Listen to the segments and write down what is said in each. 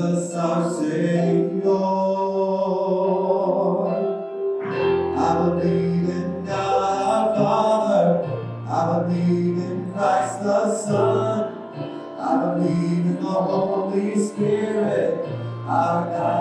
Jesus our Savior. I believe in God our Father. I believe in Christ the Son. I believe in the Holy Spirit, our God.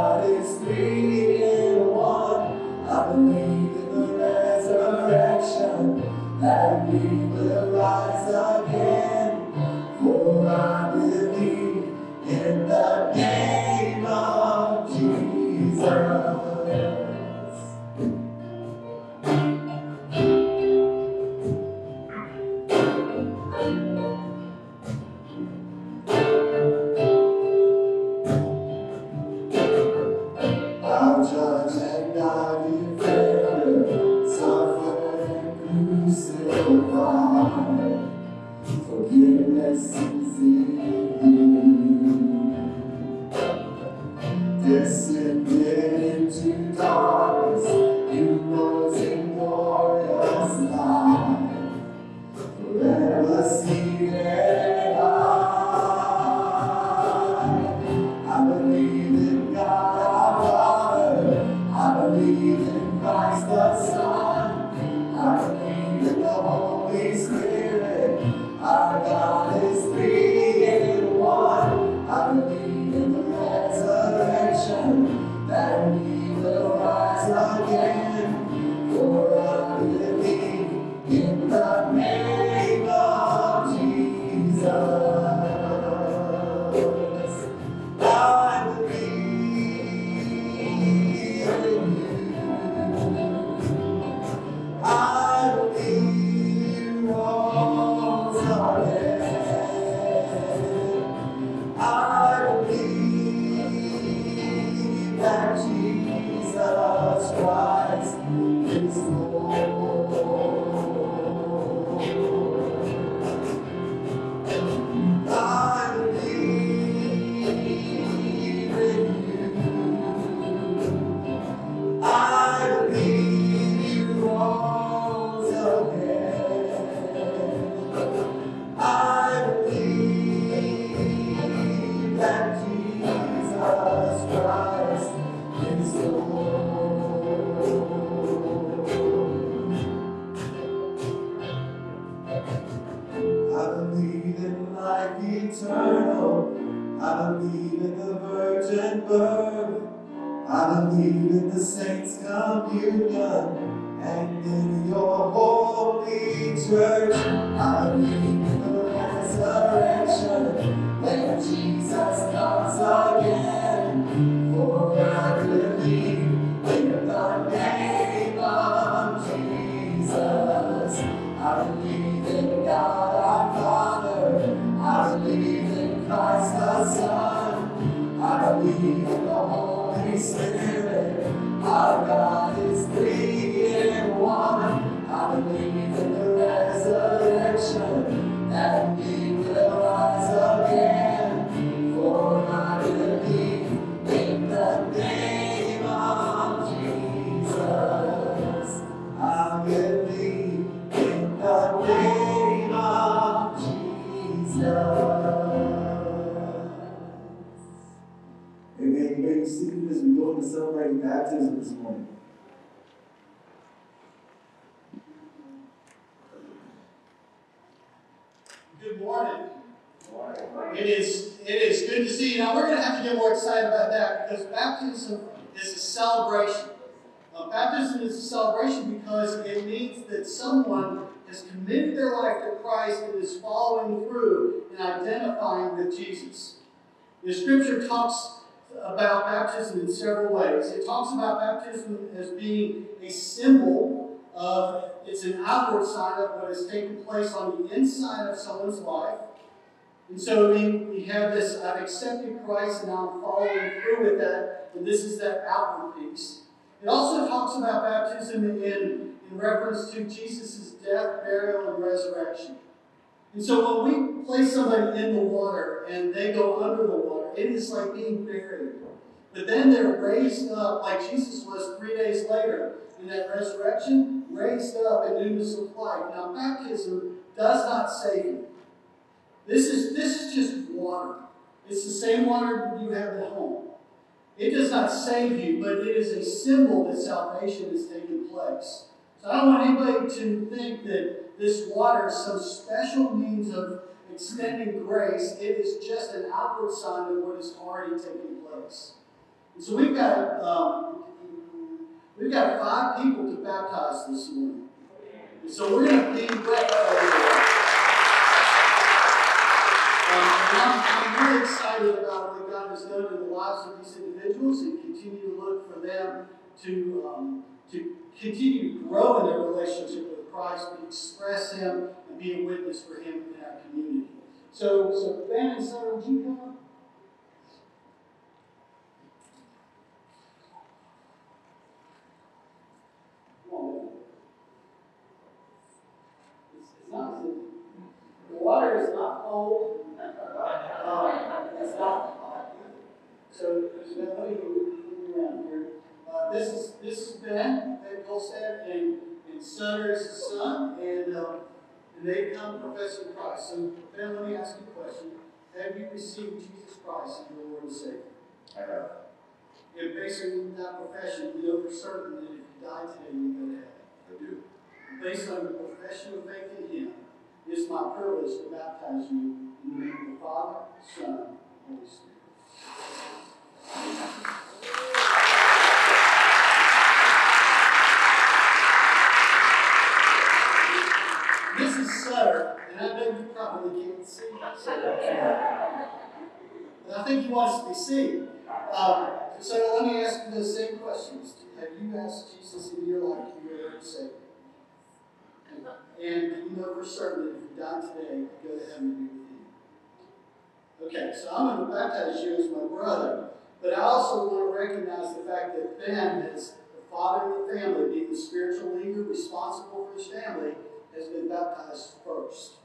Son, that their life to Christ, it is following through and identifying with Jesus. The scripture talks about baptism in several ways. It talks about baptism as being a symbol of, it's an outward sign of what has taken place on the inside of someone's life. And so we, we have this, I've accepted Christ and now I'm following through with that, and this is that outward piece. It also talks about baptism in, in reference to Jesus' death, burial, and resurrection. And so when we place somebody in the water and they go under the water, it is like being buried. But then they're raised up like Jesus was three days later in that resurrection, raised up in newness of life. Now, baptism does not save you. This is, this is just water. It's the same water you have at home. It does not save you, but it is a symbol that salvation is taking place. So I don't want anybody to think that this water is some special means of extending grace. It is just an outward sign of what is already taking place. And so we've got um, we've got five people to baptize this morning. And so we're going to be wet I'm really excited about what God has done in the lives of these individuals and continue to look for them to, um, to continue to grow in their relationship with Christ, and express Him, and be a witness for Him in our community. So, so Ben and Sarah, would you come up? Not, the water is not cold. Uh, it's not hot. So, so let me move around here. Uh, this is this is Ben, Ben Colstead, and, and Sutter is his son, and uh, and they come professing Christ. So Ben, let me ask you a question: Have you received Jesus Christ as your Lord and Savior? I have. And based on that profession, you know for certain that if you die today, you go to heaven. I do. Based on your profession of faith in Him, it's my privilege to baptize you in the name of the Father, Son, and Holy Spirit. Sutter, and I know you probably can't see. And I think he wants to be seen. Um, so let me ask you the same questions. Have you asked Jesus in your life to be your Lord and Savior? And you know for certain that if you die today, you go to heaven to be with him. Okay, so I'm going to baptize you as my brother, but I also want to recognize the fact that Ben, is the father of the family, being the spiritual leader responsible for his family, has been baptized first.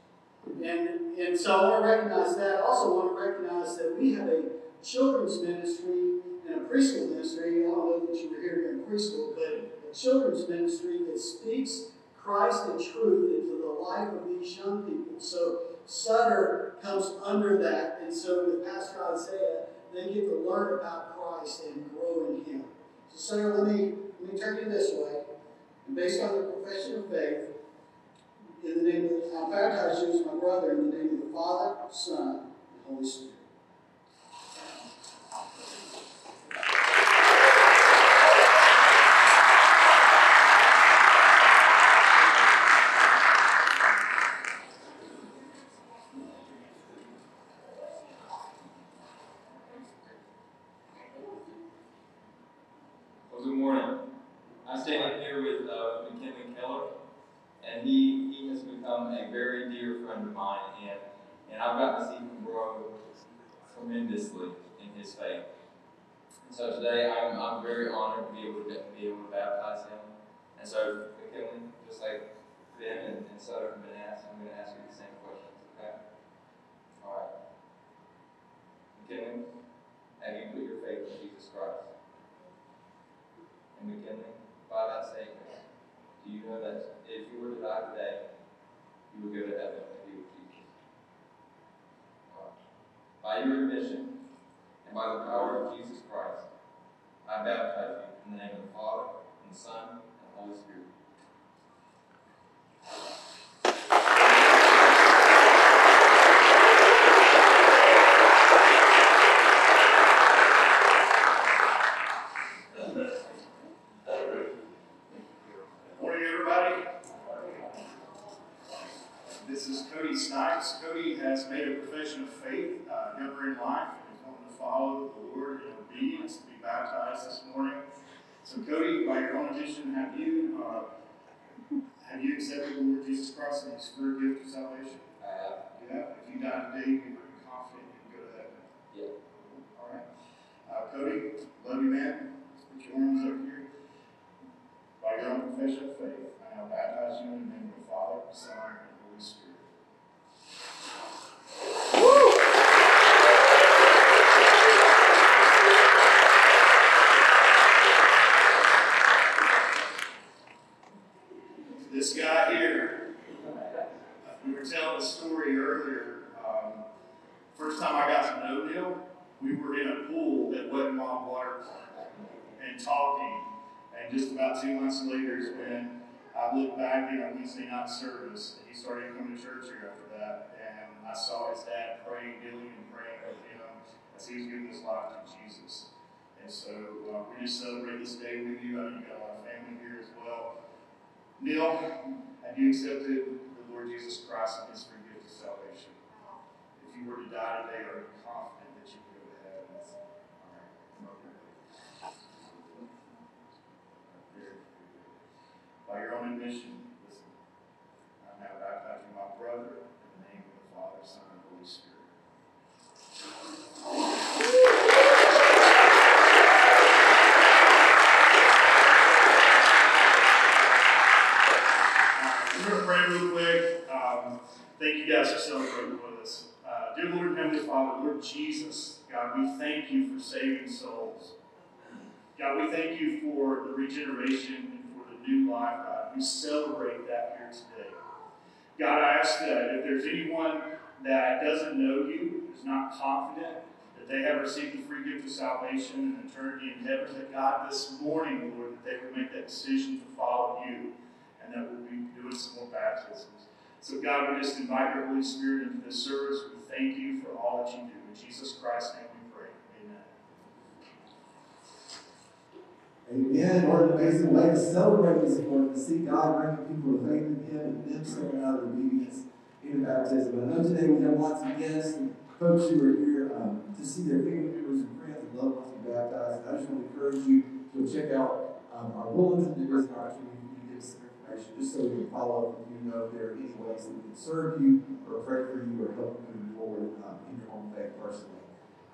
And, and so I want to recognize that. I also want to recognize that we have a children's ministry and a preschool ministry. I don't know that you were here during preschool, but a children's ministry that speaks Christ and truth into the life of these young people. So Sutter comes under that, and so with Pastor Isaiah, they get to learn about Christ and grow in Him. So Sutter, let me let me turn you this way, and based on the profession of faith, in the name of I baptize you as my brother in the name of the Father, Son, and Holy Spirit. Well, good morning. I'm standing here with uh, McKinley Keller, and he, he has become a very dear friend of mine, and, and I've gotten to see him grow tremendously in his faith. And so today I'm, I'm very honored to be able to be able to baptize him. And so, McKinley, just like Ben and, and Sutter have been asked, I'm going to ask you the same questions, okay? All right. McKinley, have you put your faith in Jesus Christ? And McKinley, by that statement, do you know that if you were to die today, you would go to heaven and be with Jesus? Well, By your admission and by the power of Jesus Christ, I baptize you in the name of the Father, and the Son, and the Holy Spirit. Morning, everybody. This is Cody Snipes. Cody has made a profession of faith, uh, younger in life, and is wanting to follow the Lord and baptized this morning. So Cody, by your own addition, have you, uh, have you accepted the Lord Jesus Christ as your free gift of salvation? I have. You have? If you die today, you can be confident you can go to heaven. Yeah. All right. Uh, Cody, love you, man. Put your arms up here. By your own confession of faith, I now baptize you in the name of the Father, Son, and Holy Spirit. This guy here, we were telling a story earlier. Um, first time I got to know him, we were in a pool at Wet and Wild Water Park and talking. And just about two months later is when I looked back in our Wednesday service. And he started coming to church here after that. And I saw his dad praying, kneeling, and praying with him as he was giving his life to Jesus. And so uh, we just celebrate this day with you. I know you got a lot of family here as well. Neil, have you accepted the Lord Jesus Christ and his free gift of salvation? If you were to die today, are you confident that you can go to heaven? All right. By your own admission, in the name of the Father, Son, and Holy Spirit. We're going to pray real quick. Um, thank you guys for celebrating with us. Uh, dear Lord and Heavenly Father, Lord Jesus, God, we thank you for saving souls. God, we thank you for the regeneration and for the new life, God. We celebrate that here today. God, I ask that if there's anyone that doesn't know you, is not confident that they have received the free gift of salvation and eternity in heaven, that God, this morning, Lord, that they would make that decision to follow you and that we'll be doing some more baptisms. So, God, we just invite your Holy Spirit into this service. We thank you for all that you do. In Jesus Christ's name we pray. Amen. An amazing way to celebrate this morning, to see God bringing people to faith in Him and them stepping out of obedience in baptism. I know today we have lots of guests and folks who are here um, to see their family members and friends and loved ones be baptized. And I just want to encourage you to check out um, our bulletins and there is an opportunity to get some information just so we can follow up with you, know if there are any ways that we can serve you or pray for you or help you move forward um, in your own faith personally.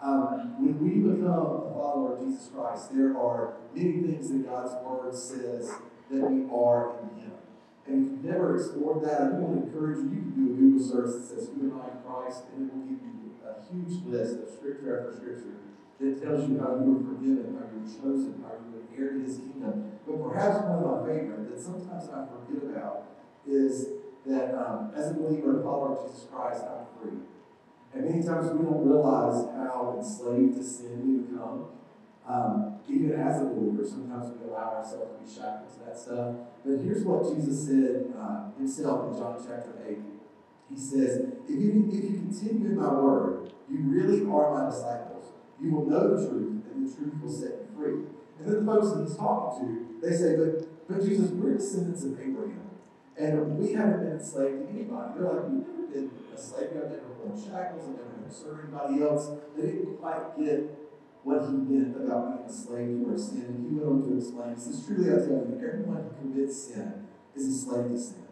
Um, when we become a follower of Jesus Christ, there are many things that God's Word says that we are in Him. And if you've never explored that, I want to encourage you, you can do a Google search that says Who am I in Christ, and it will give you a huge list of scripture after scripture that tells you how you were forgiven, how you were chosen, how you inherited His kingdom. But perhaps one of my favorite that sometimes I forget about is that um, as a believer and follower of Jesus Christ, I'm free. And many times we don't realize how enslaved to sin we become. Um, even as a believer, sometimes we allow ourselves to be shackled to that stuff. But here's what Jesus said uh, himself in John chapter 8. He says, if you, if you continue in my word, you really are my disciples. You will know the truth, and the truth will set you free. And then the folks that he's talking to, they say, but, but Jesus, we're descendants of Abraham. And we haven't been enslaved to anybody. They're like, we've never been a slave. I've never worn shackles. Had to serve anybody else. They didn't quite get what he meant about being a slave to our sin. And he went on to explain, he says, Truly I tell you, everyone who commits sin is a slave to sin.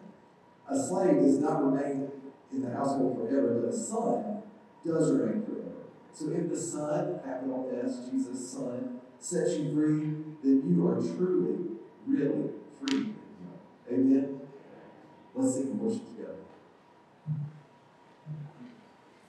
A slave does not remain in the household forever, but a son does remain forever. So if the Son, capital S, Jesus' Son, sets you free, then you are truly, really free. Amen. Let's sing and worship together. Who more than the highest king would welcome me? I was lost, but he brought me in. Oh, his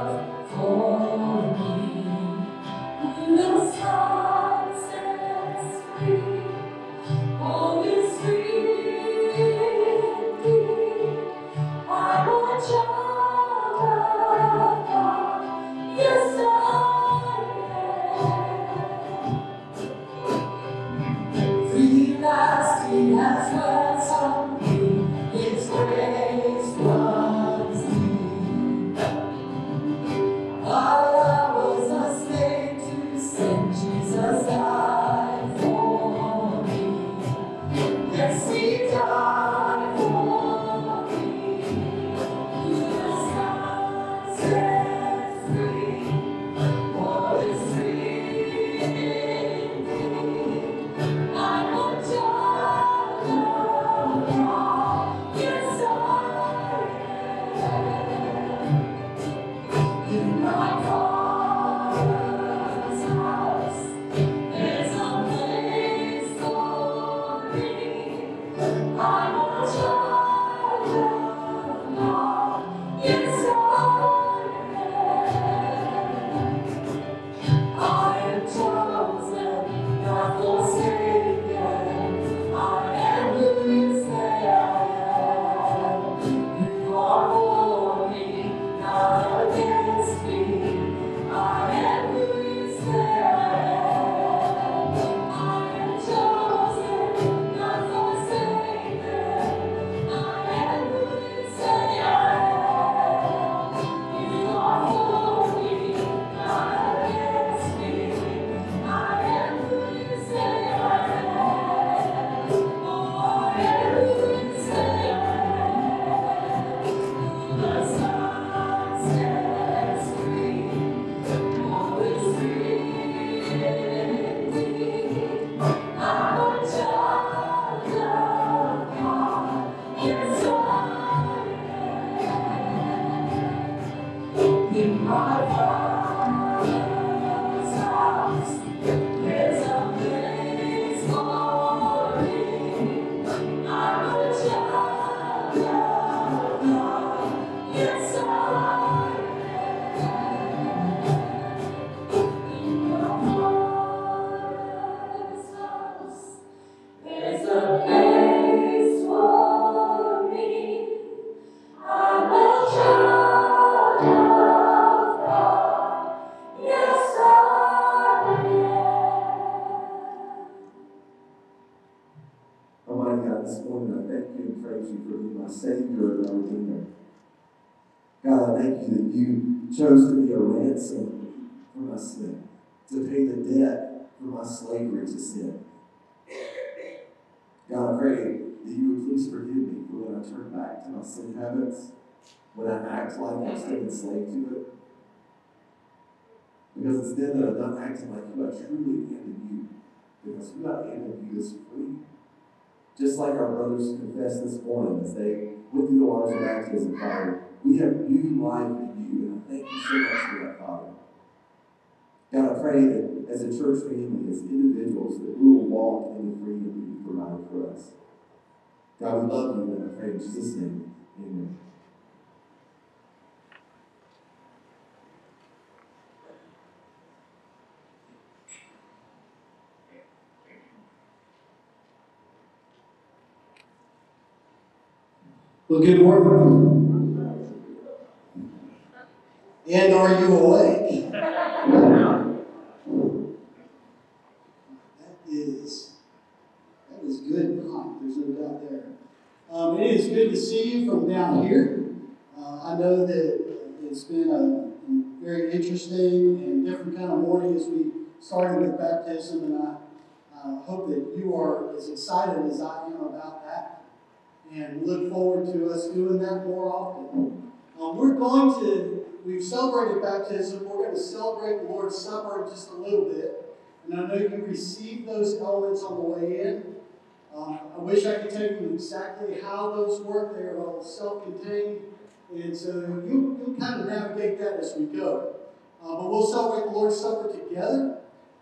that for us. God, we love you, and I pray in Jesus' name. Amen. Well, good morning. And are you awake? That is, that is good talk. There's no doubt there. Um, it is good to see you from down here. Uh, I know that it's been a very interesting and different kind of morning as we started with baptism, and I uh, hope that you are as excited as I am about that and look forward to us doing that more often. Um, we're going to we've celebrated baptism. We're going to celebrate the Lord's Supper just a little bit. And I know you received those elements on the way in. Um, I wish I could tell you exactly how those work. They're all self contained. And so you, you kind of navigate that as we go. Uh, but we'll celebrate the Lord's Supper together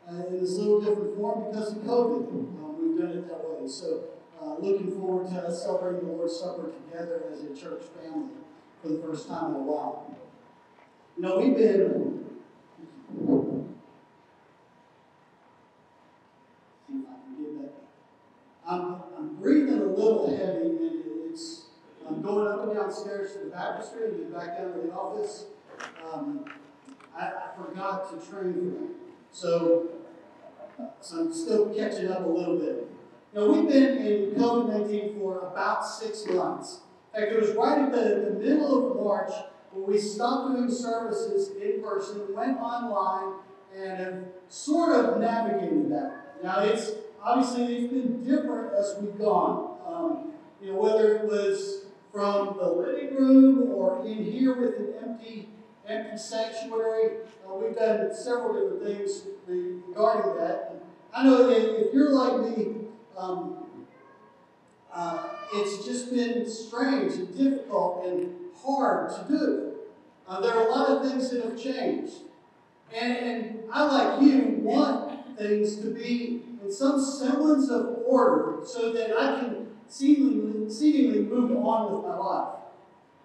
uh, in this little different form because of COVID. Uh, we've done it that way. So uh, looking forward to us celebrating the Lord's Supper together as a church family for the first time in a while. You know, we've been. See if I can get that. I'm, I'm breathing a little heavy, and it's. I'm going up and downstairs to the baptistry and then back down to the office. Um, I, I forgot to train for that. So, so I'm still catching up a little bit. Know, we've been in COVID 19 for about six months. In fact, it was right at the, the middle of March when we stopped doing services in person, went online, and have sort of navigated that. Now, it's obviously they've been different as we've gone. Um, you know, whether it was from the living room or in here with an empty, empty sanctuary, uh, we've done several different things regarding that. And I know that if you're like me, um, uh, it's just been strange and difficult and hard to do. Uh, there are a lot of things that have changed. And, and I, like you, want things to be in some semblance of order so that I can seemingly, seemingly move on with my life.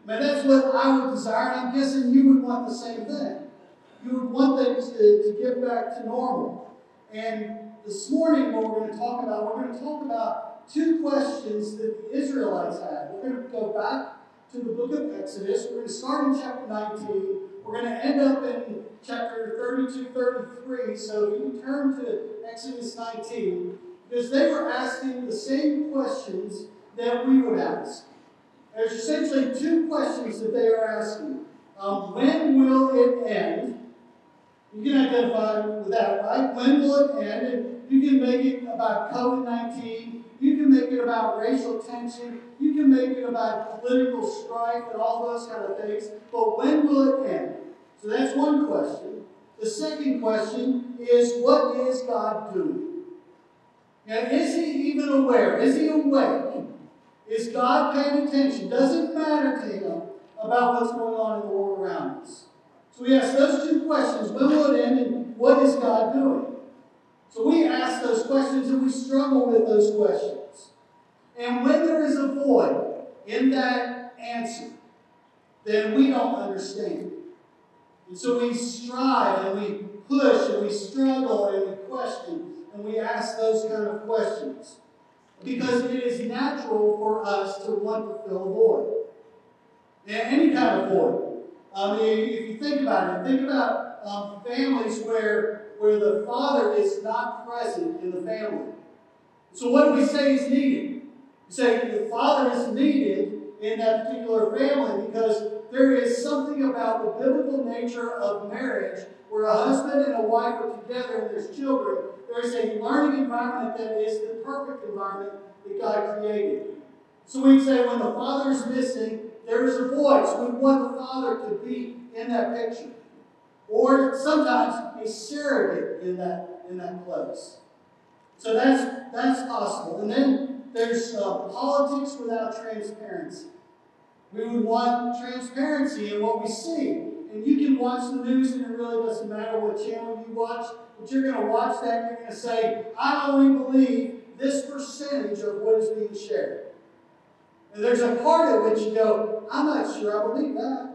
I mean, that's what I would desire, and I'm guessing you would want the same thing. You would want things to, to get back to normal. And this morning, what we're going to talk about, we're going to talk about two questions that the Israelites had. We're going to go back to the book of Exodus. We're going to start in chapter 19. We're going to end up in chapter 32, 33. So if you turn to Exodus 19, because they were asking the same questions that we would ask. There's essentially two questions that they are asking. Um, when will it end? You can identify with that, right? When will it end? And you can make it about COVID 19. You can make it about racial tension. You can make it about political strife and all those kind of things. But when will it end? So that's one question. The second question is what is God doing? Now, is he even aware? Is he awake? Is God paying attention? Does it matter to him about what's going on in the world around us? So we ask those two questions when will it end and what is God doing? So we ask those questions and we struggle with those questions. And when there is a void in that answer, then we don't understand. And so we strive and we push and we struggle and we question and we ask those kind of questions. Because it is natural for us to want to fill a void. And any kind of void. I mean, if you think about it, think about um, families where, where the father is not present in the family. So what do we say is needed? We say the father is needed in that particular family because there is something about the biblical nature of marriage where a husband and a wife are together and there's children there's a learning environment that is the perfect environment that God created. So we say when the Father is missing, there is a voice. We want the Father to be in that picture. Or sometimes a surrogate in that, in that place. So that's, that's possible. And then there's uh, politics without transparency. We would want transparency in what we see. And you can watch the news, and it really doesn't matter what channel you watch, but you're going to watch that and you're going to say, I only believe this percentage of what is being shared. And there's a part of which you go, I'm not sure I believe that.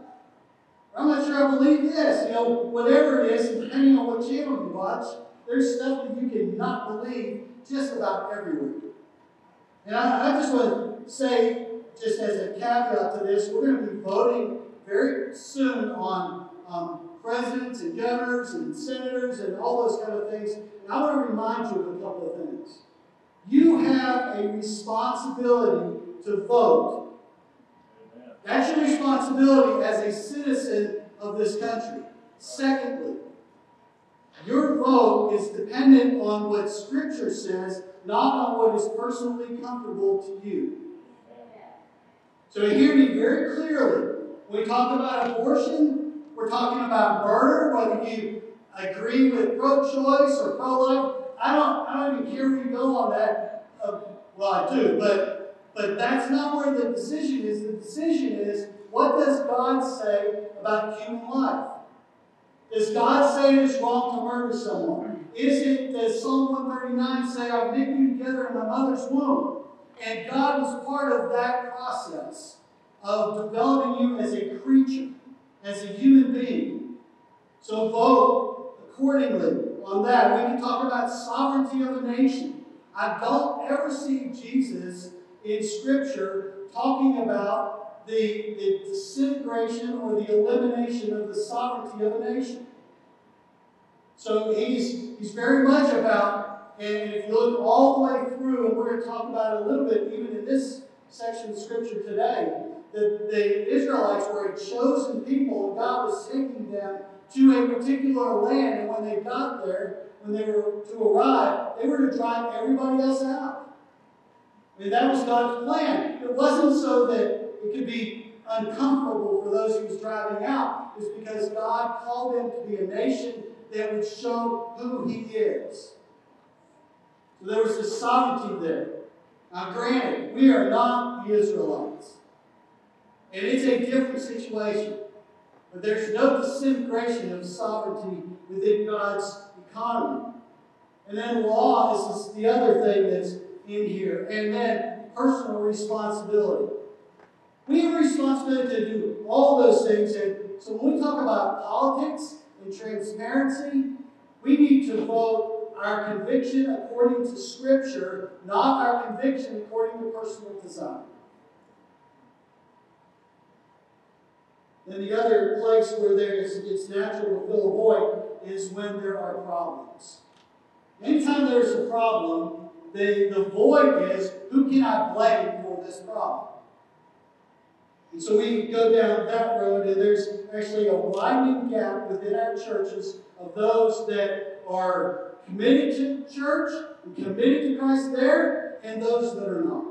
I'm not sure I believe this. You know, whatever it is, depending on what channel you watch, there's stuff that you cannot believe just about everywhere. And I, I just want to say, just as a caveat to this, we're going to be voting very soon on um, presidents and governors and senators and all those kind of things. And I want to remind you of a couple of things. You have a responsibility to vote. That's your responsibility as a citizen of this country. Secondly, your vote is dependent on what Scripture says, not on what is personally comfortable to you. So hear me very clearly. When we talk about abortion, we're talking about murder, whether you agree with pro-choice or pro-life. I don't, I don't even care where you go on that. Uh, well, I do, but, but that's not where the decision is. The decision is, what does God say about human life? Does God say it is wrong to murder someone? Is it, does Psalm 139 say, I knit you together in my mother's womb? And God was part of that process of developing you as a creature, as a human being. So vote accordingly on that. We can talk about sovereignty of a nation. I don't ever see Jesus in Scripture talking about the, the disintegration or the elimination of the sovereignty of a nation. So he's, he's very much about, and if you look all the way through, and we're going to talk about it a little bit even in this section of Scripture today, that the Israelites were a chosen people, and God was taking them to a particular land. And when they got there, when they were to arrive, they were to drive everybody else out. I mean, that was God's plan. It wasn't so that it could be uncomfortable for those he was driving out is because God called them to be a nation that would show who he is. There was this sovereignty there. Now, granted, we are not the Israelites. And it's a different situation. But there's no disintegration of sovereignty within God's economy. And then law is the other thing that's in here. And then personal responsibility. We have a responsibility to do all those things. And so when we talk about politics and transparency, we need to vote our conviction according to Scripture, not our conviction according to personal desire. And the other place where there is, it's natural to fill a void is when there are problems. Anytime there's a problem, the, the void is who can I blame for this problem? And so we go down that road, and there's actually a widening gap within our churches of those that are committed to church and committed to Christ there, and those that are not.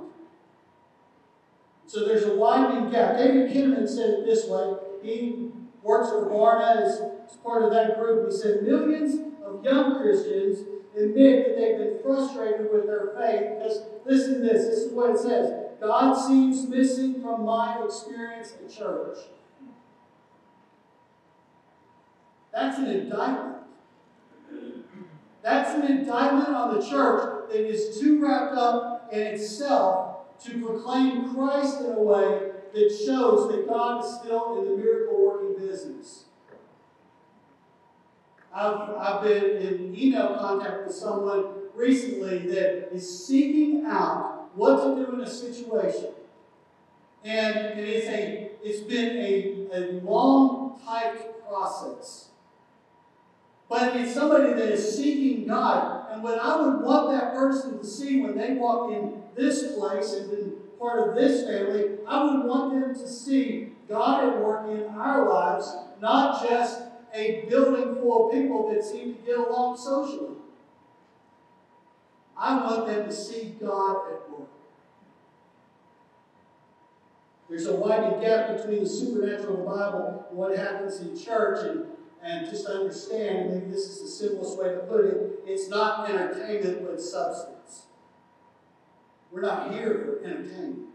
So there's a widening gap. David Kinnaman said it this way. He works for Barna as part of that group. He said millions of young Christians admit that they've been frustrated with their faith because listen to this. This is what it says. God seems missing from my experience at church. That's an indictment. That's an indictment on the church that is too wrapped up in itself to proclaim Christ in a way that shows that God is still in the miracle working business. I've, I've been in email contact with someone recently that is seeking out what to do in a situation. And, and it's, a, it's been a, a long typed process. But it's somebody that is seeking God. And what I would want that person to see when they walk in this place and been part of this family, I would want them to see God at work in our lives, not just a building full of people that seem to get along socially. I want them to see God at work. There's a widening gap between the supernatural Bible and what happens in church, and, and just understand, maybe this is the simplest way to put it, it's not entertainment with substance. We're not here for entertainment.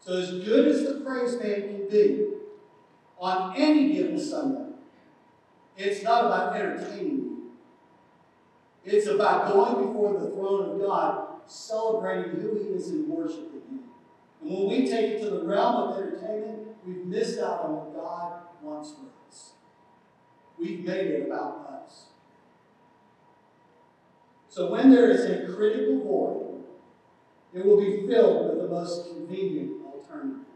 So, as good as the praise band can be on any given Sunday, it's not about entertaining you. It's about going before the throne of God, celebrating who He is and worshiping Him. And when we take it to the realm of entertainment, we've missed out on what God wants for us. We've made it about us. So when there is a critical void, it will be filled with the most convenient alternative.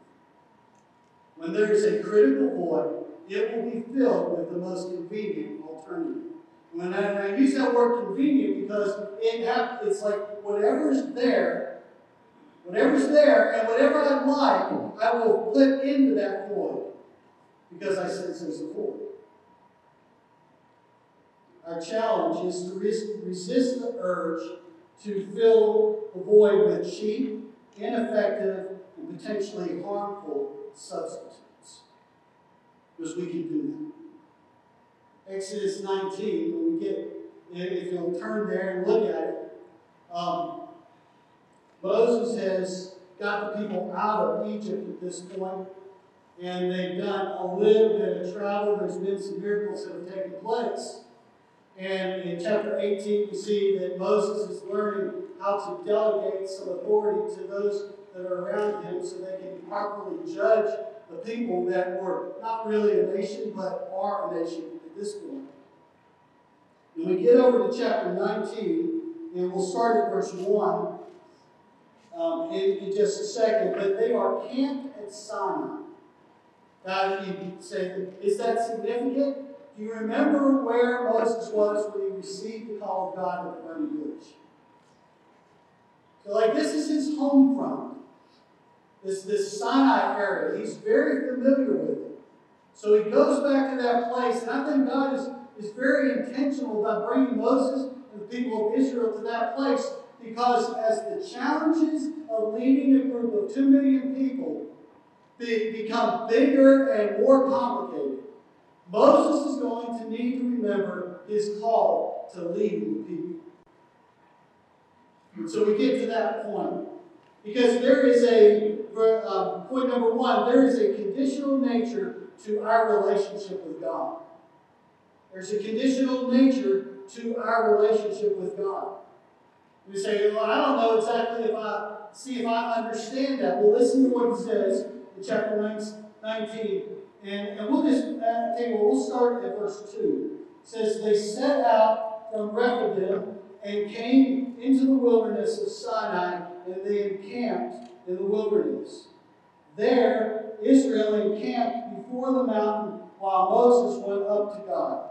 When there is a critical void, it will be filled with the most convenient alternative. When I, I use that word convenient because it have, it's like whatever's there, whatever's there, and whatever I like, I will put into that void because I sense there's a void. Our challenge is to resist the urge to fill the void with cheap, ineffective, and potentially harmful substitutes. Because we can do that. Exodus 19, when we get, if you'll turn there and look at it, um, Moses has got the people out of Egypt at this point, and they've done a little bit of travel. There's been some miracles that have taken place. And in chapter 18, we see that Moses is learning how to delegate some authority to those that are around him so they can properly judge the people that were not really a nation, but are a nation at this point. When we get over to chapter 19, and we'll start at verse 1 um, in, in just a second, but they are camped at Sinai. Now, you say, is that significant? Do you remember where Moses was when he received the call of God at the burning bush? So, like, this is his home front. This, this Sinai area. He's very familiar with it. So he goes back to that place, and I think God is, is very intentional about bringing Moses and the people of Israel to that place because as the challenges of leading a group of two million people be, become bigger and more complicated, Moses is going to need to remember his call to lead the people. So we get to that point. Because there is a, um, point number one, there is a conditional nature to our relationship with God. There's a conditional nature to our relationship with God. We say, well, I don't know exactly if I see if I understand that. Well, listen to what he says in chapter 19. And, and we'll just, uh, well, start at verse 2. It says, They set out from Rephidim and came into the wilderness of Sinai, and they encamped in the wilderness. There, Israel encamped before the mountain while Moses went up to God.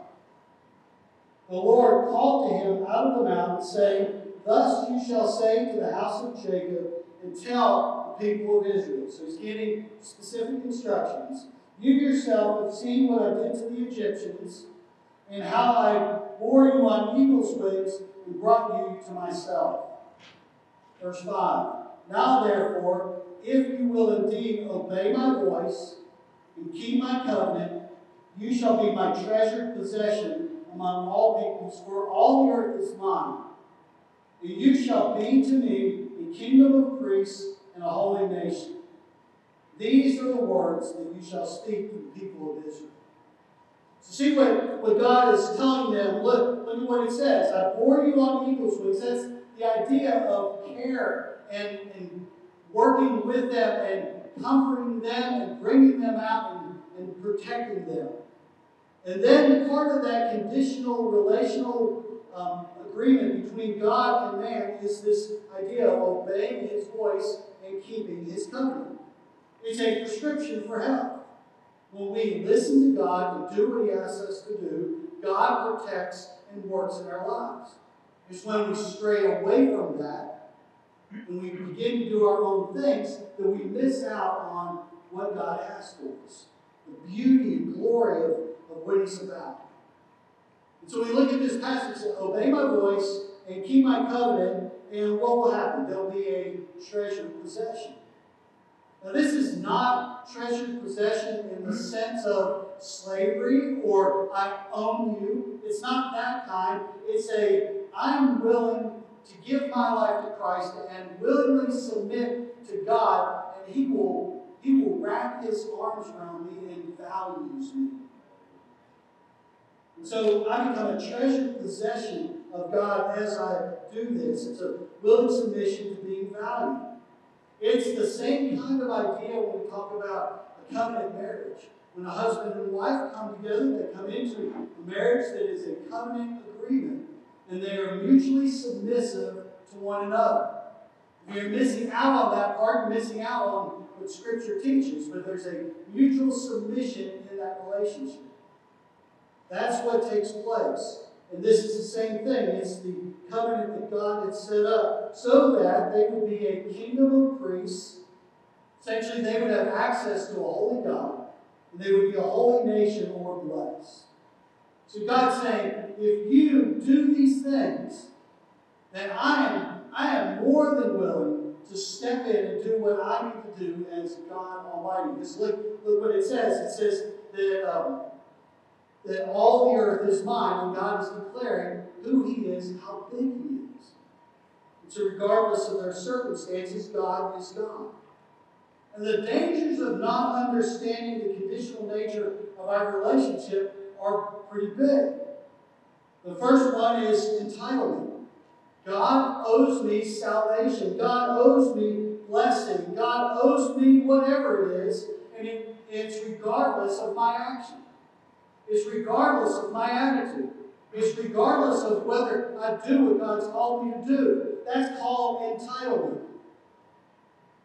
The Lord called to him out of the mountain, saying, Thus you shall say to the house of Jacob, and tell the people of Israel. So he's getting specific instructions. You yourself have seen what I did to the Egyptians, and how I bore you on eagle's wings and brought you to myself. Verse 5 Now therefore, if you will indeed obey my voice and keep my covenant, you shall be my treasured possession among all peoples, for all the earth is mine. And you shall be to me a kingdom of priests and a holy nation. These are the words that you shall speak to the people of Israel. So see what, what God is telling them. Look, look at what it says. I bore you on eagle's wings. That's the idea of care and, and working with them and comforting them and bringing them out and, and protecting them. And then part of that conditional relational um, agreement between God and man is this idea of obeying his voice and keeping his covenant. It's a prescription for health. When we listen to God and do what he asks us to do, God protects and works in our lives. It's when we stray away from that and we begin to do our own things that we miss out on what God has for us. The beauty and glory of, of what he's about. And so we look at this passage and say, obey my voice and keep my covenant, and what will happen? There'll be a treasured possession. Now, this is not treasured possession in the sense of slavery or I own you. It's not that kind. It's a I'm willing to give my life to Christ and willingly submit to God, and He will He will wrap His arms around me and values me. And so I become a treasured possession of God as I do this. It's a willing submission to being valued. It's the same kind of idea when we talk about a covenant marriage. When a husband and wife come together, they come into a marriage that is a covenant agreement, and they are mutually submissive to one another. If you're missing out on that part, you're missing out on what Scripture teaches, but there's a mutual submission in that relationship. That's what takes place. And this is the same thing. It's the covenant that God had set up so that they would be a kingdom of priests. Essentially, they would have access to a holy God, and they would be a holy nation or blessed. So God's saying, if you do these things, then I am, I am more than willing to step in and do what I need to do as God Almighty. Just look, look what it says. It says that um, that all the earth is mine, and God is declaring who He is how big He is. And so, regardless of their circumstances, God is God. And the dangers of not understanding the conditional nature of our relationship are pretty big. The first one is entitlement. God owes me salvation. God owes me blessing. God owes me whatever it is, and it, it's regardless of my action. It's regardless of my attitude. It's regardless of whether I do what God's called me to do. That's called entitlement.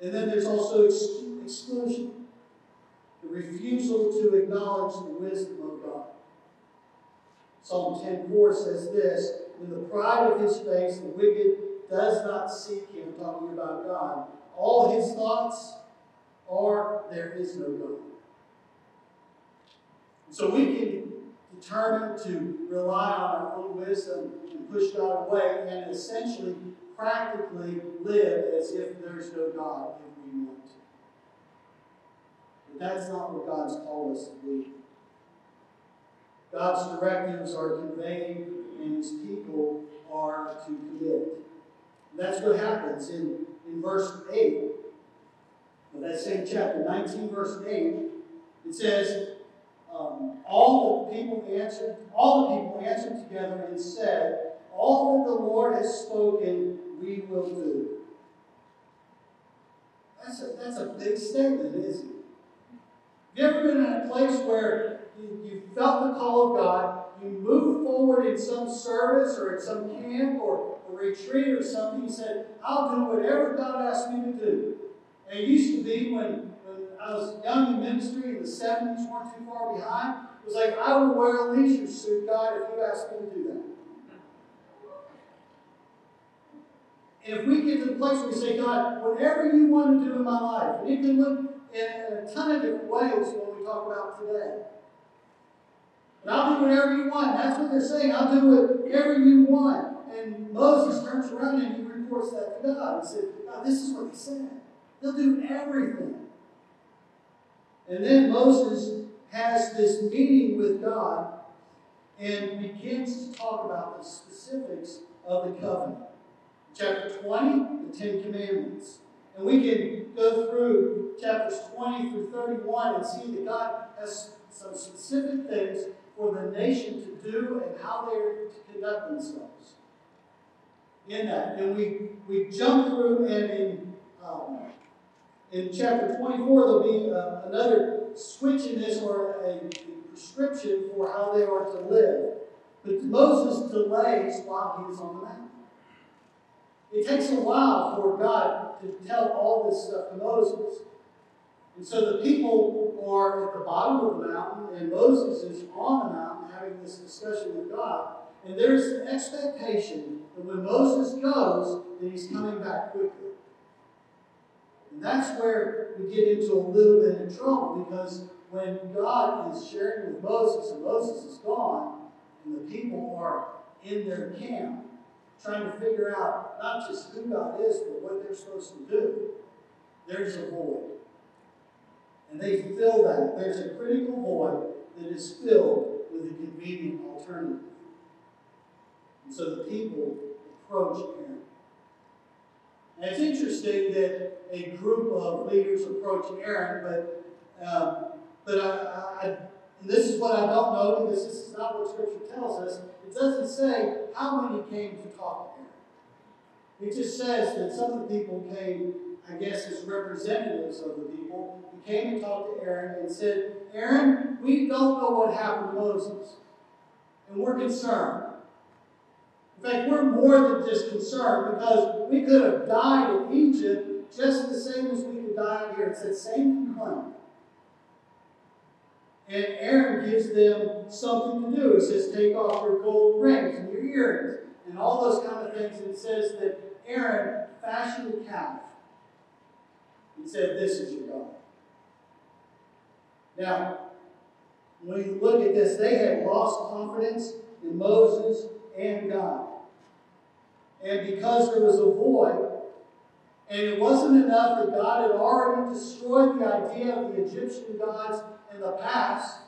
And then there's also exclusion the refusal to acknowledge the wisdom of God. Psalm 10:4 says this In the pride of his face, the wicked does not seek him, talking about God. All his thoughts are, there is no God. So we can determine to rely on our own wisdom and push God away and essentially practically live as if there's no God if we want to. But that's not what God's called us to be. God's directives are conveyed, and his people are to commit. And that's what happens in, in verse 8 of that same chapter, 19, verse 8. It says, um, all the people answered, all the people answered together and said, All that the Lord has spoken, we will do. That's a, that's a big statement, isn't it? Have you ever been in a place where you, you felt the call of God, you moved forward in some service or in some camp or a retreat or something, you said, I'll do whatever God asks me to do. And it used to be when I was young in ministry in the 70s, weren't too far behind, it was like, I will wear a leisure suit, God, if you ask me to do that. And if we get to the place where we say, God, whatever you want to do in my life, and it can look in a ton of different ways when we talk about today. And I'll do whatever you want. That's what they're saying. I'll do whatever you want. And Moses turns around and he reports that to God. He said, God, this is what he said. He'll do everything. And then Moses has this meeting with God and begins to talk about the specifics of the covenant. Chapter 20, the Ten Commandments. And we can go through chapters 20 through 31 and see that God has some specific things for the nation to do and how they're to conduct themselves. In that. And we, we jump through and in, um, in chapter 24 there'll be uh, another switch in this or a, prescription for how they are to live. But Moses delays while he is on the mountain. It takes a while for God to tell all this stuff to Moses. And so the people are at the bottom of the mountain, and Moses is on the mountain having this discussion with God. And there's an expectation that when Moses goes, that he's coming back quickly. And that's where we get into a little bit of trouble because when God is sharing with Moses and Moses is gone, and the people are in their camp, trying to figure out not just who God is, but what they're supposed to do, there's a void. And they fill that. There's a critical void that is filled with a convenient alternative. And so the people approach Aaron. And it's interesting that a group of leaders approach Aaron, but um, but I, I, this is what I don't know because this is not what Scripture tells us. It doesn't say how many came to talk to Aaron. It just says that some of the people came, I guess, as representatives of the people, who came and talked to Aaron and said, Aaron, we don't know what happened to Moses, and we're concerned. In fact, we're more than just concerned because we could have died in Egypt just the same as we could die here. It's that same complaint. And Aaron gives them something to do. He says, Take off your gold rings and your earrings and all those kind of things. And it says that Aaron fashioned a calf and said, This is your God. Now, when you look at this, they had lost confidence in Moses and God. And because there was a void, and it wasn't enough that God had already destroyed the idea of the Egyptian gods in the past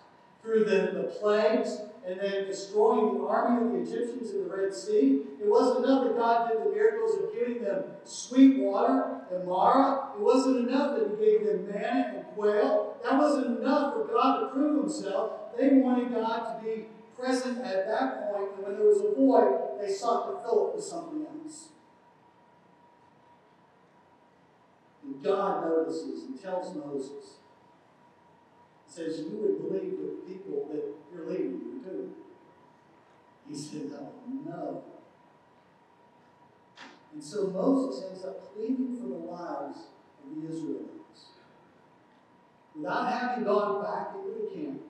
through the, the plagues and then destroying the army of the Egyptians in the Red Sea. It wasn't enough that God did the miracles of giving them sweet water and Marah. It wasn't enough that He gave them manna and quail. That wasn't enough for God to prove Himself. They wanted God to be present at that point, and when there was a void, they sought to fill it with something else. And God notices and tells Moses, says, You would believe the people that you're leading you to. He said, Oh, no. And so Moses ends up pleading for the lives of the Israelites. Without having gone back into the camp,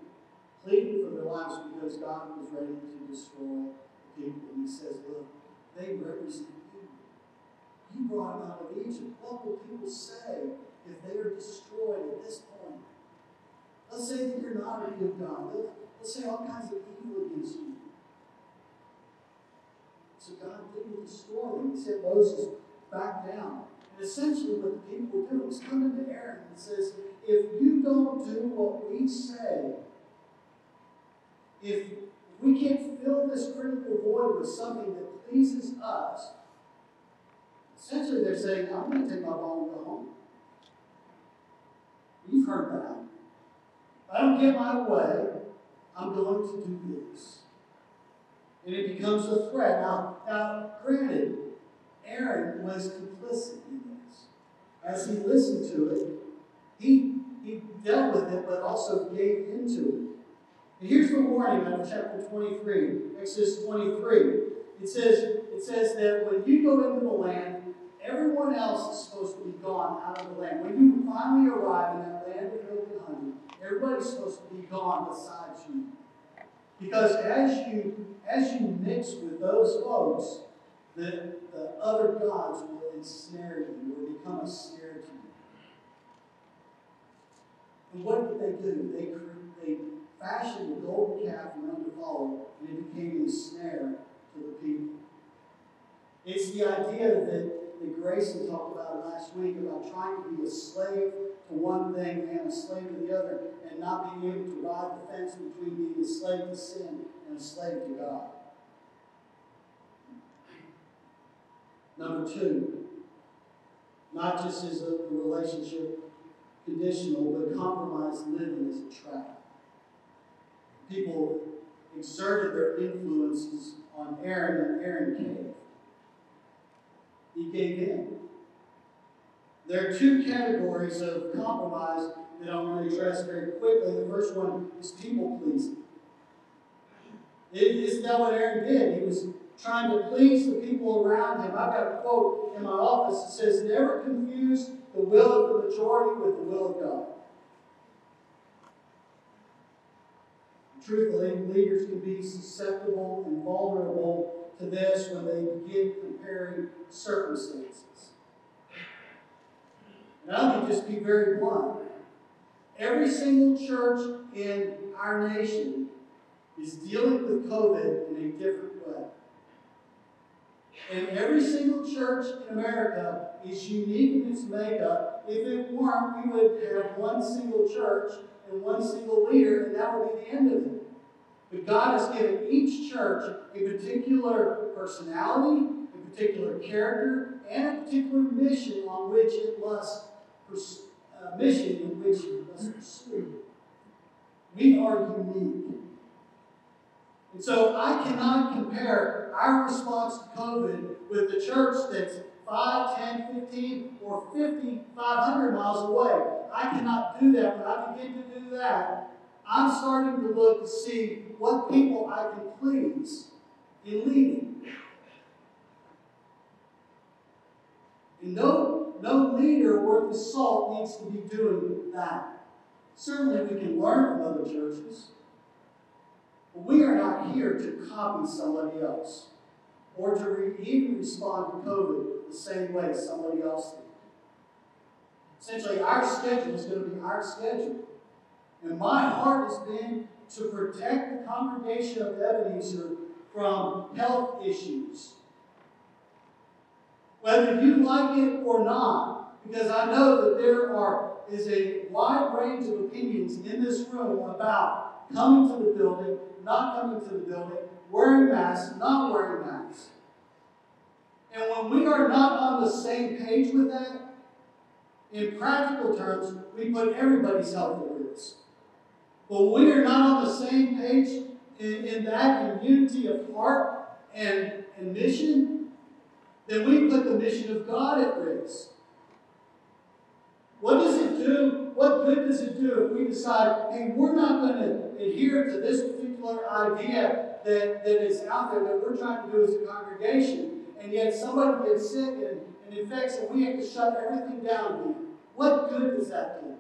pleading for their lives because God was ready to destroy the people. And he says, Look, they represent you. You brought them out of Egypt. What will people say if they are destroyed at this point? Let's say that you're not a good God. They'll, they'll say all kinds of evil against you. So God didn't destroy them. He said, Moses, back down. And essentially what the people were doing was coming to Aaron and says, if you don't do what we say, if we can't fill this critical void with something that pleases us, essentially they're saying, I'm going to take my ball and go home. You've heard that. If I don't get my way, I'm going to do this. And it becomes a threat. Now, now granted, Aaron was complicit in this. As he listened to it, he, he dealt with it, but also gave into it. And here's the warning out of chapter 23, Exodus 23. It says, it says that when you go into the land, everyone else is supposed to be gone out of the land. When you finally arrive in that land of milk and honey, everybody's supposed to be gone besides you. Because as you as you mix with those folks, the, the other gods will ensnare you or become a snare to you. And what did they do? They, they fashioned a golden calf from under follow, and it became a snare to the people. It's the idea that, that Grayson talked about last week about trying to be a slave to one thing and a slave to the other, and not being able to ride the fence between being a slave to sin and a slave to God. Number two, not just is a relationship conditional, but compromised living is a trap. People exerted their influences on Aaron, and Aaron caved. He gave in. There are two categories of compromise that I'm going to address very quickly. The first one is people pleasing. Isn't that what Aaron did? He was trying to please the people around him. I've got a quote in my office that says, Never confuse the will of the majority with the will of God. Truthfully, leaders can be susceptible and vulnerable to this when they begin comparing circumstances. And I will just be very blunt. Every single church in our nation is dealing with COVID in a different way. And every single church in America is unique in its makeup. If it weren't, we would have one single church and one single leader, and that will be the end of it. But God has given each church a particular personality, a particular character, and a particular mission on which it must uh, mission in which it must pursue. We are unique. And so I cannot compare our response to COVID with the church that's 5, 10, 15, or 50, 500 miles away. I cannot do that. When I begin to do that, I'm starting to look to see what people I can please in leading. And no, no leader worth his salt needs to be doing that. Certainly, we can learn from other churches. But we are not here to copy somebody else or to re- even respond to COVID the same way somebody else did. Essentially, our schedule is going to be our schedule. And my heart has been to protect the congregation of Ebenezer from health issues. Whether you like it or not, because I know that there are is a wide range of opinions in this room about coming to the building, not coming to the building, wearing masks, not wearing masks. And when we are not on the same page with that, in practical terms, we put everybody's health at risk. But when we are not on the same page in, in that in unity of heart and, and mission, then we put the mission of God at risk. What does it do? What good does it do if we decide, hey, we're not going to adhere to this particular idea that, that is out there that we're trying to do as a congregation, and yet somebody gets sick and, and infects and we have to shut everything down? What good does that do?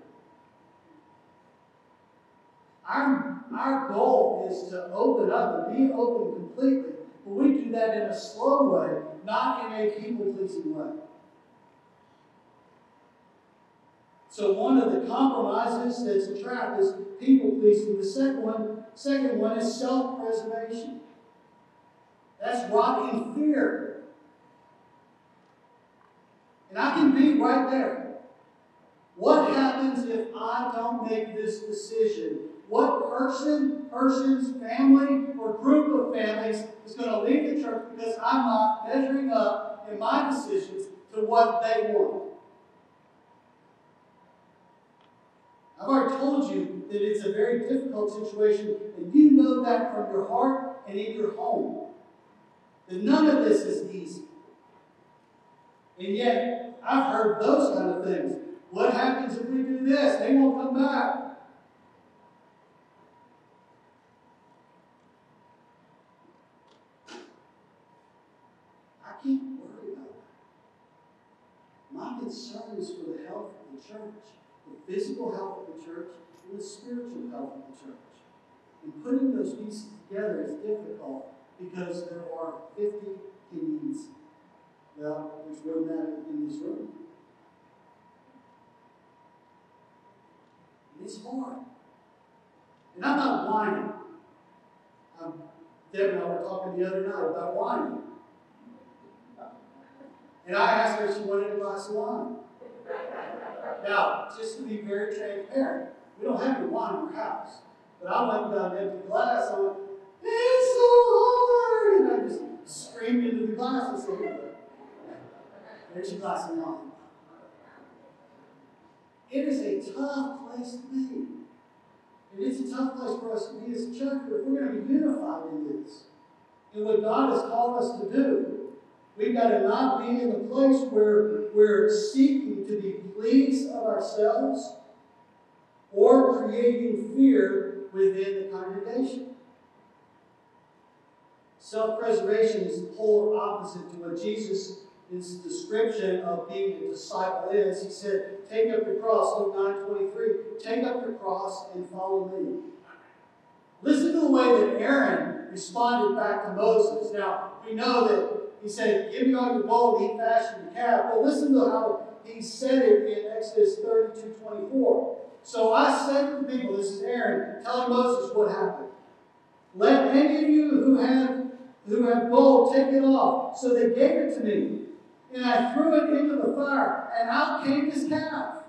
Our, our goal is to open up and be open completely, but we do that in a slow way, not in a people pleasing way. So one of the compromises that's a trap is people pleasing. The second one, second one is self-preservation. That's rotting fear. And I can be right there. What happens if I don't make this decision? What person, persons, family, or group of families is going to leave the church because I'm not measuring up in my decisions to what they want? I've already told you that it's a very difficult situation, and you know that from your heart and in your home. That none of this is easy. And yet, I've heard those kind of things. What happens if we do this? They won't come back. I can't worry about that. My concern is for the health of the church, the physical health of the church, and the spiritual health of the church. And putting those pieces together is difficult because there are 50 opinions. Well, there's than that in this room. It's hard. And I'm not whining. Um, Deb and I were talking the other night about whining. And I asked her if she wanted a glass of wine. Now, just to be very transparent, we don't have any wine in our house. But I went and got an empty glass. I went, it's so hard! And I just screamed into the glass and said, there's of wine. It is a tough place to be. And it's a tough place for us to be as a church, but if we're going to be unified in this, in what God has called us to do, we've got to not be in the place where we're seeking to be pleased of ourselves or creating fear within the congregation. Self preservation is the polar opposite to what Jesus his description of being a disciple is. He said, Take up your cross, Luke 9 23. Take up your cross and follow me. Listen to the way that Aaron responded back to Moses. Now, we know that he said, Give me all your gold, he fashioned the calf. But listen to how he said it in Exodus 32 24. So I said to the people, this is Aaron telling Moses what happened. Let any of you who have who have gold take it off. So they gave it to me and I threw it into the fire, and out came this calf.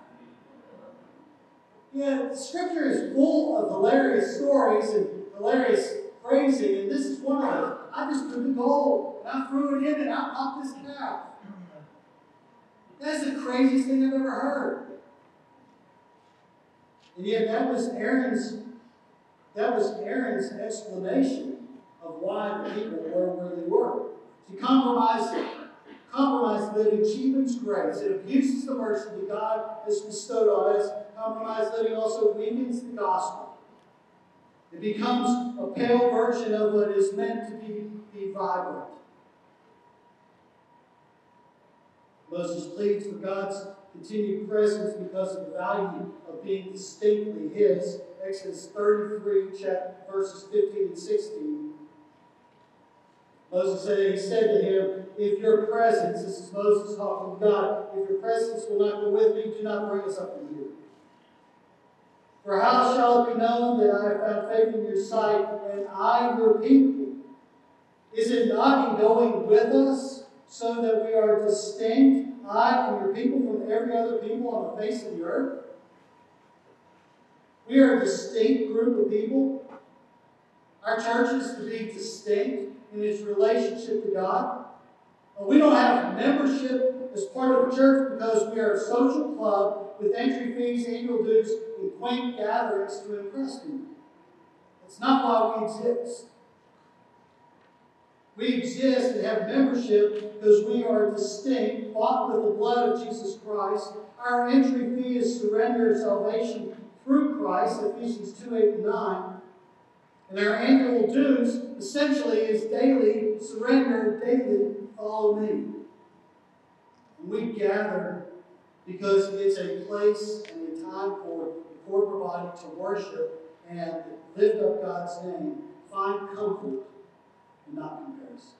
Yeah, scripture is full of hilarious stories and hilarious phrasing, and this is one of them. I just took the gold, and I threw it in, and out popped this calf. That's the craziest thing I've ever heard. And yet that was Aaron's that was Aaron's explanation of why the people were where they were. To compromised it. Compromised living cheapens grace. It abuses the mercy that God has bestowed on us. Compromised living also weakens the gospel. It becomes a pale version of what is meant to be, be vibrant. Moses pleads for God's continued presence because of the value of being distinctly His. Exodus 33, chapter, verses 15 and 16. Moses said, He said to him, If your presence, this is Moses talking to God, if your presence will not go with me, do not bring us up to here. For how shall it be known that I have found faith in your sight, and I your people? Is it not in going with us, so that we are distinct, I and your people, from every other people on the face of the earth? We are a distinct group of people. Our church is to be distinct in its relationship to God. Uh, we don't have membership as part of a church because we are a social club with entry fees, annual dues, and quaint gatherings to impress people. That's not why we exist. We exist and have membership because we are distinct, bought with the blood of Jesus Christ. Our entry fee is surrender salvation through Christ, Ephesians 2 8 and 9. Our annual dues essentially is daily surrender, daily follow me. We gather because it's a place and a time for the corporate body to worship and lift up God's name, find comfort, and not comparison.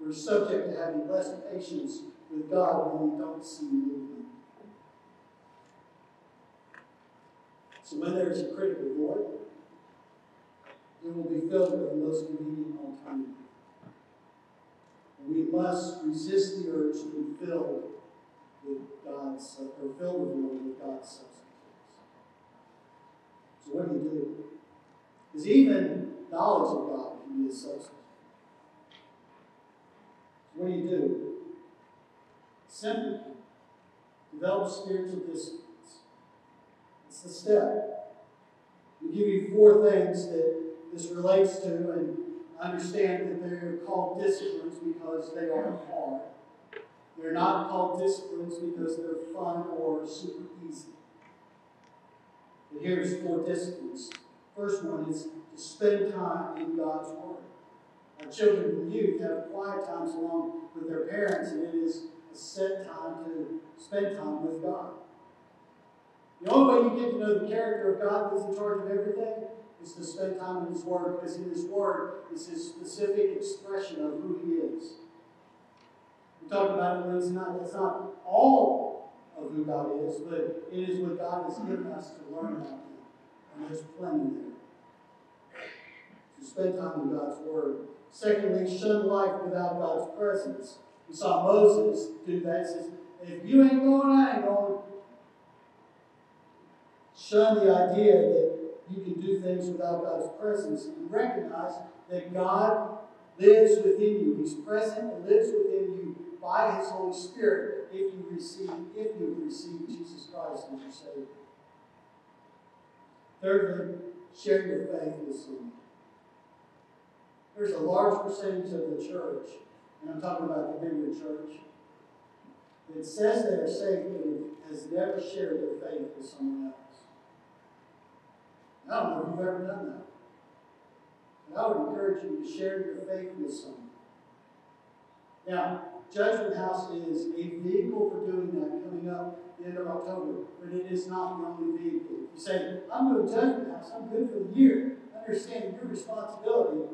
We're subject to having less patience with God when we don't see movement. So when there is a critical void, it will be filled with the most convenient alternative. And we must resist the urge to be filled with God's, or fill the void with God's substitutes. So what do you do? Because even knowledge of God can be a substitute. So what do you do? Simply develop spiritual disciplines. It's the step. We give you four things that this relates to, and I understand that they're called disciplines because they are hard. They're not called disciplines because they're fun or super easy. But here's four disciplines. First one is to spend time in God's Word. Our children and youth have quiet times along with their parents, and it is a set time to spend time with God. The only way you get to know the character of God that's in charge of everything is to spend time in His Word, because in His Word is His specific expression of who He is. We talked about it Wednesday night. That's not all of who God is, but it is what God has given us to learn about Him. And there's plenty there. So spend time in God's Word. Secondly, shun life without God's presence. We saw Moses do that. He says, if you ain't going, I ain't going. Shun the idea that you can do things without God's presence and recognize that God lives within you. He's present and lives within you by His Holy Spirit if you receive, if you receive Jesus Christ as your Savior. Thirdly, share your faith with someone. There's a large percentage of the church, and I'm talking about the bigger church, that says they're saved but has never shared their faith with someone else. I don't know if you've ever done that. But I would encourage you to share your faith with someone. Now, Judgment House is a vehicle for doing that coming up the end of October, but it is not the only vehicle. You say, I'm doing Judgment House, I'm good for the year, understand your responsibility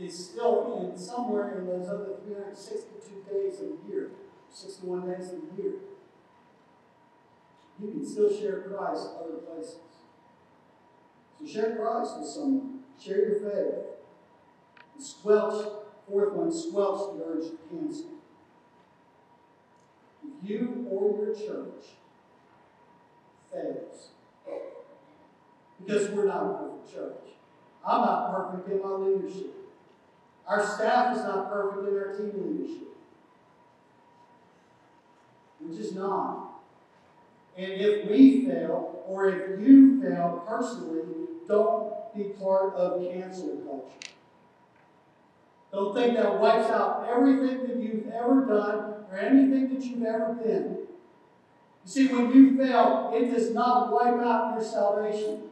is still in somewhere in those other 362 days of the year, 61 days of the year. You can still share Christ other places. So share Christ with someone. Share your faith. And squelch, fourth one, squelch the urge to cancel. If you or your church fails, because we're not a perfect church. I'm not perfect in my leadership. Our staff is not perfect in our team leadership. We're just not. And if we fail, or if you fail personally, don't be part of cancel culture. Don't think that wipes out everything that you've ever done or anything that you've ever been. You see, when you fail, it does not wipe out your salvation.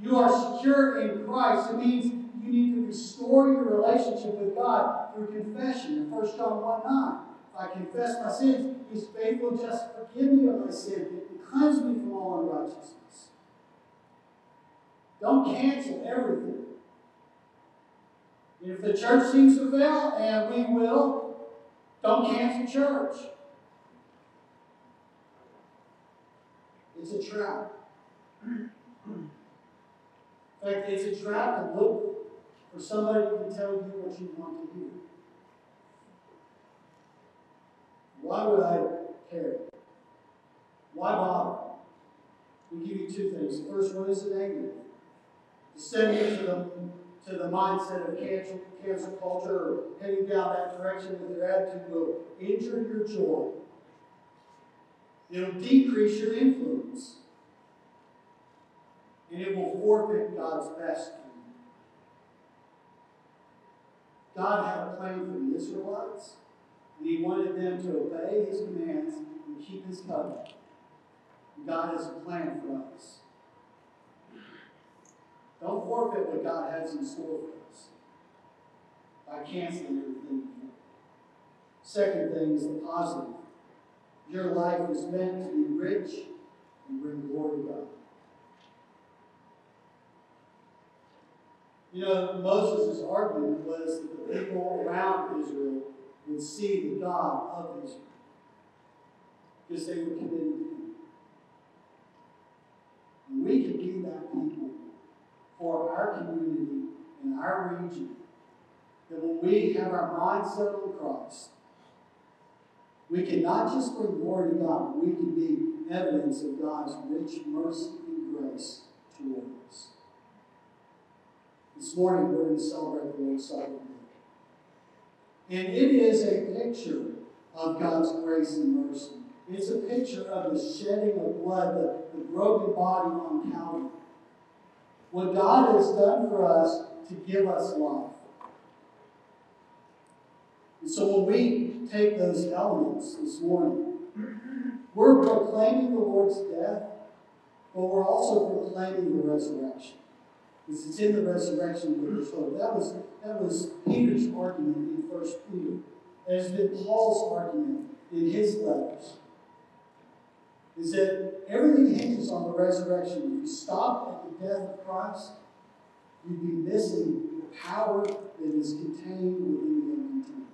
You are secure in Christ. It means you need to restore your relationship with God through confession. In 1 John 1 9, if I confess my sins, He's faithful just forgive me of my sin and cleanse me from all unrighteousness. Don't cancel everything. If the church seems to fail, and we will, don't cancel church. It's a trap. In fact, it's a trap to look for somebody to tell you what you want to hear. Why would I care? Why bother? We give you two things. The first one is the negative. Send to the, to the mindset of cancel, cancel culture or heading down that direction with your attitude will injure your joy. It'll decrease your influence. And it will forfeit God's best for you. God had a plan for the Israelites, and He wanted them to obey His commands and keep His covenant. God has a plan for us. Don't forfeit what God has in store for us by canceling everything. Second thing is the positive. Your life is meant to be rich and bring glory to God. You know, Moses' argument was that the people around Israel would see the God of Israel because they were committed to Him. And we can for our community and our region. That when we have our mind set on Christ, We can not just bring glory to God, but we can be evidence of God's rich mercy and grace toward us. This morning, we're going to celebrate the Lord's Supper. And it is a picture of God's grace and mercy. It's a picture of the shedding of blood, the, the broken body on Calvary. What God has done for us to give us life. And so when we take those elements this morning, we're proclaiming the Lord's death, but we're also proclaiming the resurrection. Because it's in the resurrection that there's hope. That was, that was Peter's argument in 1 Peter. It has been Paul's argument in his letters. Is that everything hinges on the resurrection. If you stop at the death of Christ, you'd be missing the power that is contained within the uncontained.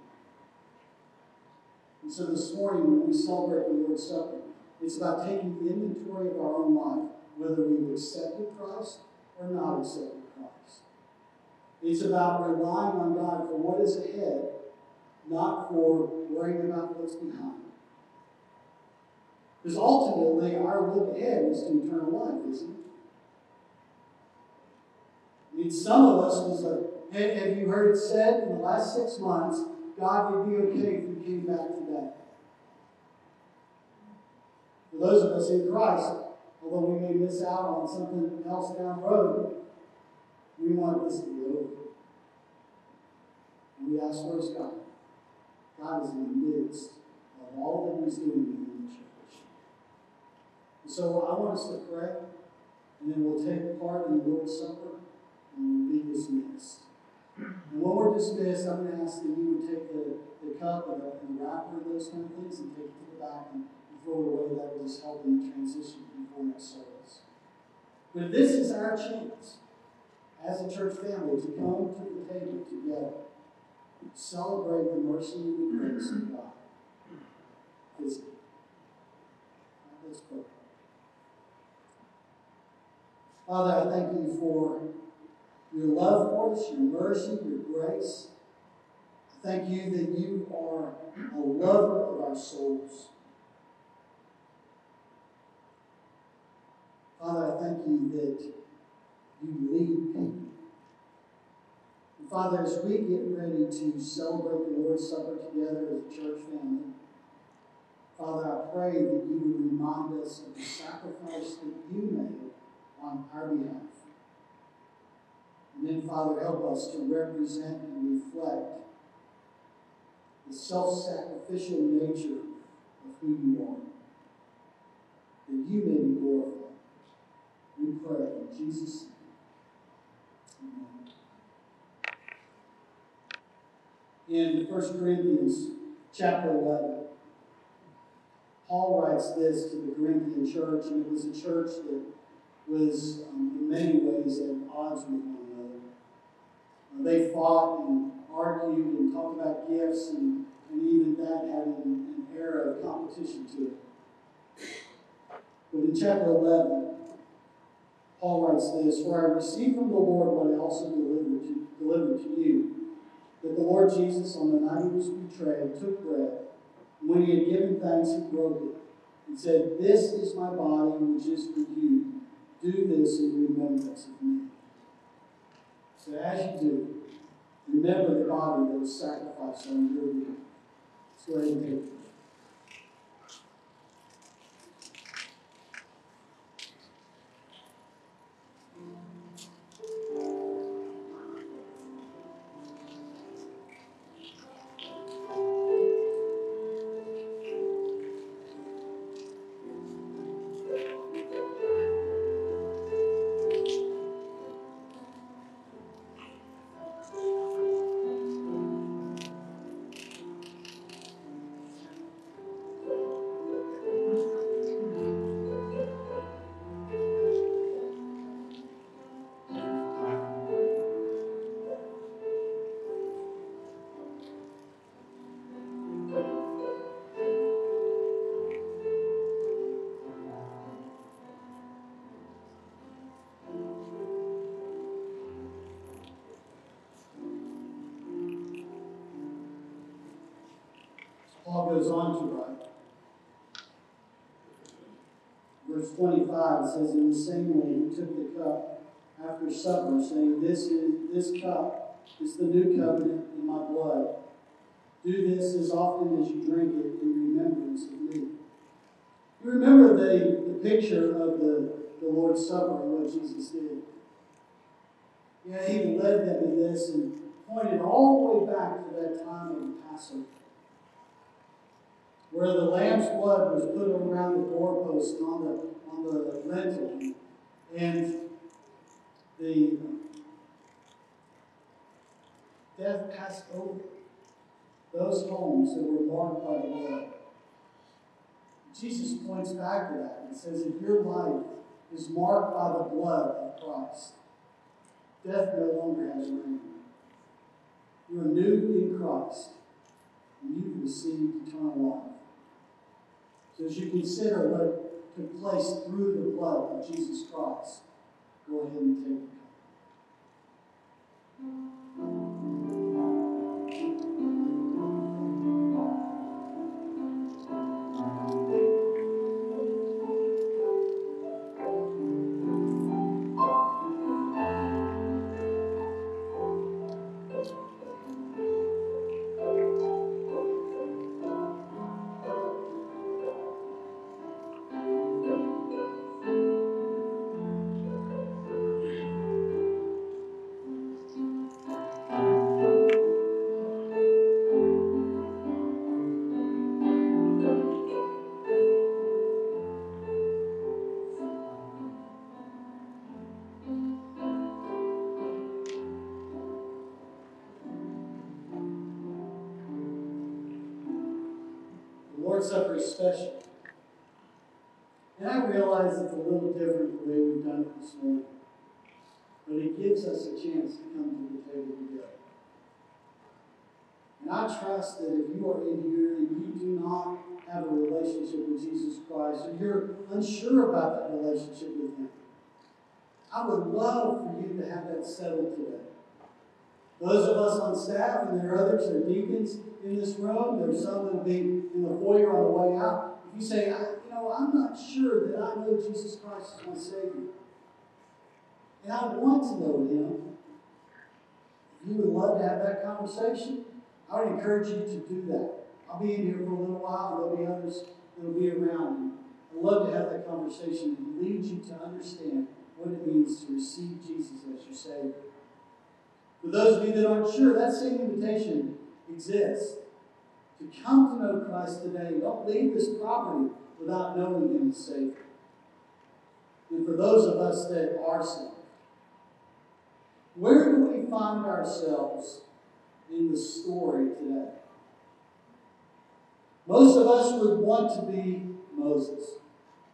And so this morning, when we celebrate the Lord's Supper, it's about taking inventory of our own life, whether we've accepted Christ or not accepted Christ. It's about relying on God for what is ahead, not for worrying about what's behind. Because ultimately, our look ahead is to eternal life, isn't it? I mean, some of us was like, have, have you heard it said in the last six months, God would be okay if we came back today? For those of us in Christ, although we may miss out on something else down the road, we want this to be over. And we ask, where's God? God is in the midst of all that He's doing within the church. And so I want us to pray, and then we'll take part in the Lord's Supper, and we'll be dismissed. And when we're dismissed, I'm going to ask that you would take the, the cup and the, wrapper and those kind of things and take it to the back and throw it away. That will just help in the transition before next service. But this is our chance as a church family to come to the table together, celebrate the mercy and the grace of God. Physically. Let's pray. Father, I thank you for your love for us, your mercy, your grace. I thank you that you are a lover of our souls. Father, I thank you that you lead people. Father, as we get ready to celebrate the Lord's Supper together as a church family, Father, I pray that you would remind us of the sacrifice that you made on our behalf. And then, Father, help us to represent and reflect the self sacrificial nature of who you are, that you may be glorified. We pray in Jesus' name. In 1 Corinthians chapter 11, Paul writes this to the Corinthian church, and it was a church that was um, in many ways at odds with one another. Uh, they fought and argued and talked about gifts, and, and even that had an, an air of competition to it. But in chapter 11, Paul writes this For I received from the Lord what I also delivered to, delivered to you. That the Lord Jesus, on the night he was betrayed, took bread. And when he had given thanks, he broke it and said, This is my body, which is for you. Do this in remembrance of me. So as you do, remember the body that was sacrificed on your behalf. Let's go ahead goes on to write. Verse 25 says, In the same way, he took the cup after supper, saying, This is this cup is the new covenant in my blood. Do this as often as you drink it in remembrance of me. You remember the, the picture of the, the Lord's Supper and what Jesus did. Yeah, he led them in this and pointed all the way back to that time of Passover where the lamb's blood was put around the doorpost on the on the lintel, and the death passed over those homes that were marked by the blood. Jesus points back to that and says, if your life is marked by the blood of Christ, death no longer has reign. You are new in Christ, and you've received eternal life. So as you consider what took place through the blood of Jesus Christ, go ahead and take the The special. And I realize it's a little different the way we've done it this morning. But it gives us a chance to come to the table together. And I trust that if you are in here and you do not have a relationship with Jesus Christ, or you're unsure about that relationship with Him, I would love for you to have that settled today. Those of us on staff, and there are others, are deacons in this room, there's some that will be in the foyer on the way out. If you say, you know, I'm not sure that I know Jesus Christ as my Savior, and I want to know Him, you would love to have that conversation, I would encourage you to do that. I'll be in here for a little while, there'll be others that will be around. I'd love to have that conversation and lead you to understand what it means to receive Jesus as your Savior. For those of you that aren't sure, that same invitation exists. To come to know Christ today, don't leave this property without knowing Him as Savior. And for those of us that are saved, where do we find ourselves in the story today? Most of us would want to be Moses.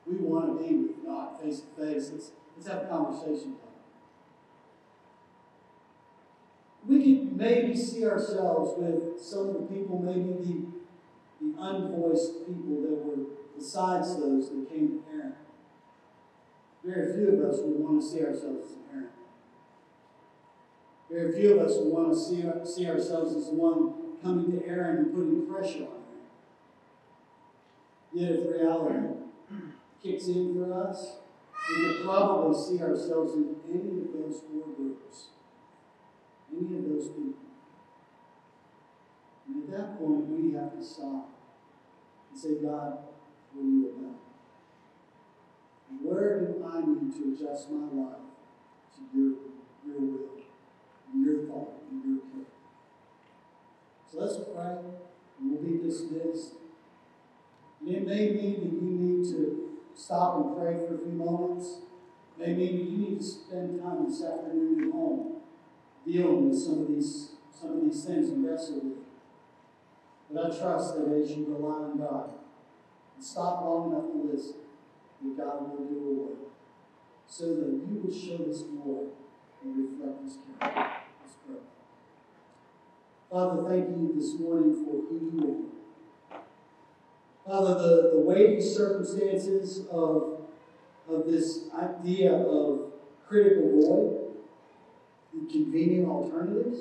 We want to be with God face to face. Let's, let's have a conversation we could maybe see ourselves with some of the people, maybe the, the unvoiced people that were besides those that came to Aaron. Very few of us would want to see ourselves as Aaron. Very few of us would want to see, see ourselves as the one coming to Aaron and putting pressure on him. Yet if reality kicks in for us, we could probably see ourselves in any of those four groups any of those people. And at that point, we have to stop and say, God, what are you about? And where do I need to adjust my life to your, your will, and your thought, and your care? So let's pray, and we'll be dismissed. And it may mean that you need to stop and pray for a few moments. It may mean you need to spend time this afternoon at home dealing with some of these some of these things and wrestle with. But I trust that as you rely on God and stop long enough to listen, that God will do a work so that you will show His glory and reflect His character. Let's pray. Father, thank you this morning for who you are. Father, the, the weighty circumstances of, of this idea of critical void convenient alternatives.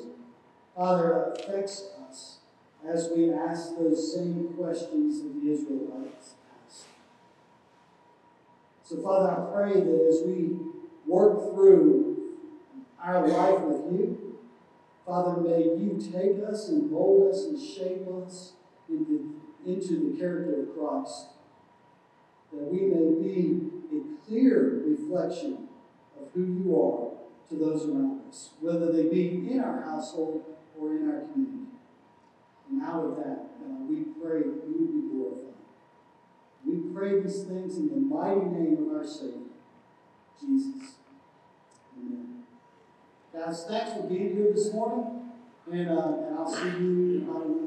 Father, affects us as we ask those same questions that the Israelites asked. So, Father, I pray that as we work through our life with you, Father, may you take us and mold us and shape us into, into the character of Christ. That we may be a clear reflection of who you are to those around us, whether they be in our household or in our community. And out of that, uh, we pray that you would be glorified. We pray these things in the mighty name of our Savior, Jesus. Amen. Guys, thanks for being here this morning, and, uh, and I'll see you in about a minute.